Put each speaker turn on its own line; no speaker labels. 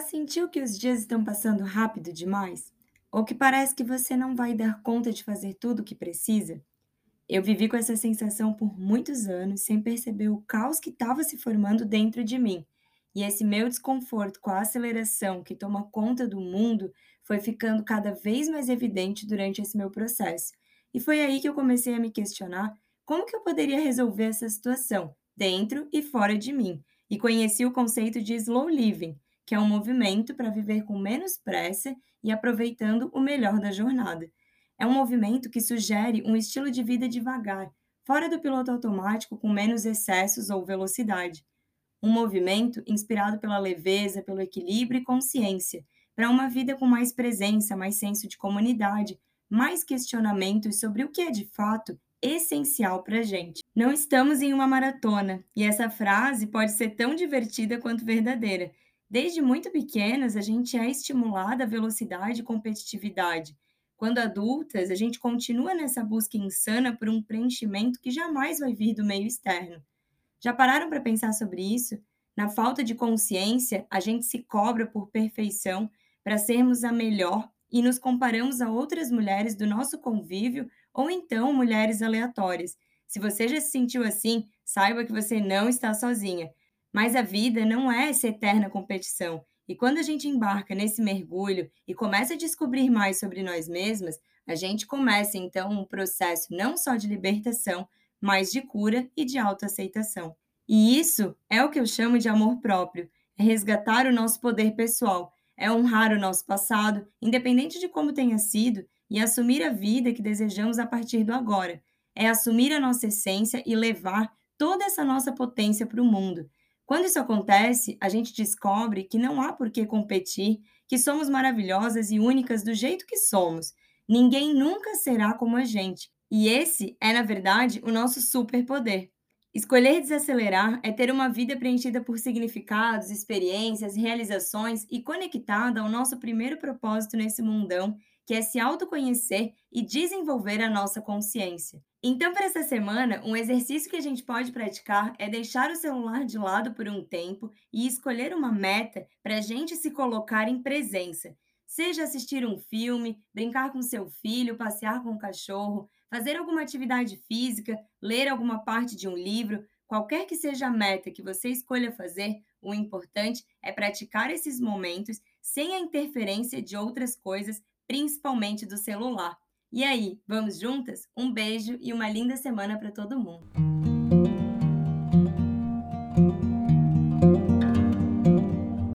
sentiu que os dias estão passando rápido demais? Ou que parece que você não vai dar conta de fazer tudo o que precisa? Eu vivi com essa sensação por muitos anos sem perceber o caos que estava se formando dentro de mim. E esse meu desconforto com a aceleração que toma conta do mundo foi ficando cada vez mais evidente durante esse meu processo. E foi aí que eu comecei a me questionar como que eu poderia resolver essa situação, dentro e fora de mim. E conheci o conceito de slow living, que é um movimento para viver com menos pressa e aproveitando o melhor da jornada. É um movimento que sugere um estilo de vida devagar, fora do piloto automático com menos excessos ou velocidade. Um movimento inspirado pela leveza, pelo equilíbrio e consciência, para uma vida com mais presença, mais senso de comunidade, mais questionamentos sobre o que é de fato essencial para a gente. Não estamos em uma maratona, e essa frase pode ser tão divertida quanto verdadeira. Desde muito pequenas, a gente é estimulada a velocidade e competitividade. Quando adultas, a gente continua nessa busca insana por um preenchimento que jamais vai vir do meio externo. Já pararam para pensar sobre isso? Na falta de consciência, a gente se cobra por perfeição para sermos a melhor e nos comparamos a outras mulheres do nosso convívio ou então mulheres aleatórias. Se você já se sentiu assim, saiba que você não está sozinha. Mas a vida não é essa eterna competição. E quando a gente embarca nesse mergulho e começa a descobrir mais sobre nós mesmas, a gente começa então um processo não só de libertação, mas de cura e de autoaceitação. E isso é o que eu chamo de amor próprio, é resgatar o nosso poder pessoal, é honrar o nosso passado, independente de como tenha sido, e assumir a vida que desejamos a partir do agora. É assumir a nossa essência e levar toda essa nossa potência para o mundo. Quando isso acontece, a gente descobre que não há por que competir, que somos maravilhosas e únicas do jeito que somos. Ninguém nunca será como a gente. E esse é, na verdade, o nosso superpoder. Escolher desacelerar é ter uma vida preenchida por significados, experiências, realizações e conectada ao nosso primeiro propósito nesse mundão, que é se autoconhecer e desenvolver a nossa consciência. Então, para essa semana, um exercício que a gente pode praticar é deixar o celular de lado por um tempo e escolher uma meta para a gente se colocar em presença. Seja assistir um filme, brincar com seu filho, passear com o cachorro, fazer alguma atividade física, ler alguma parte de um livro, qualquer que seja a meta que você escolha fazer, o importante é praticar esses momentos sem a interferência de outras coisas, principalmente do celular. E aí, vamos juntas? Um beijo e uma linda semana para todo mundo.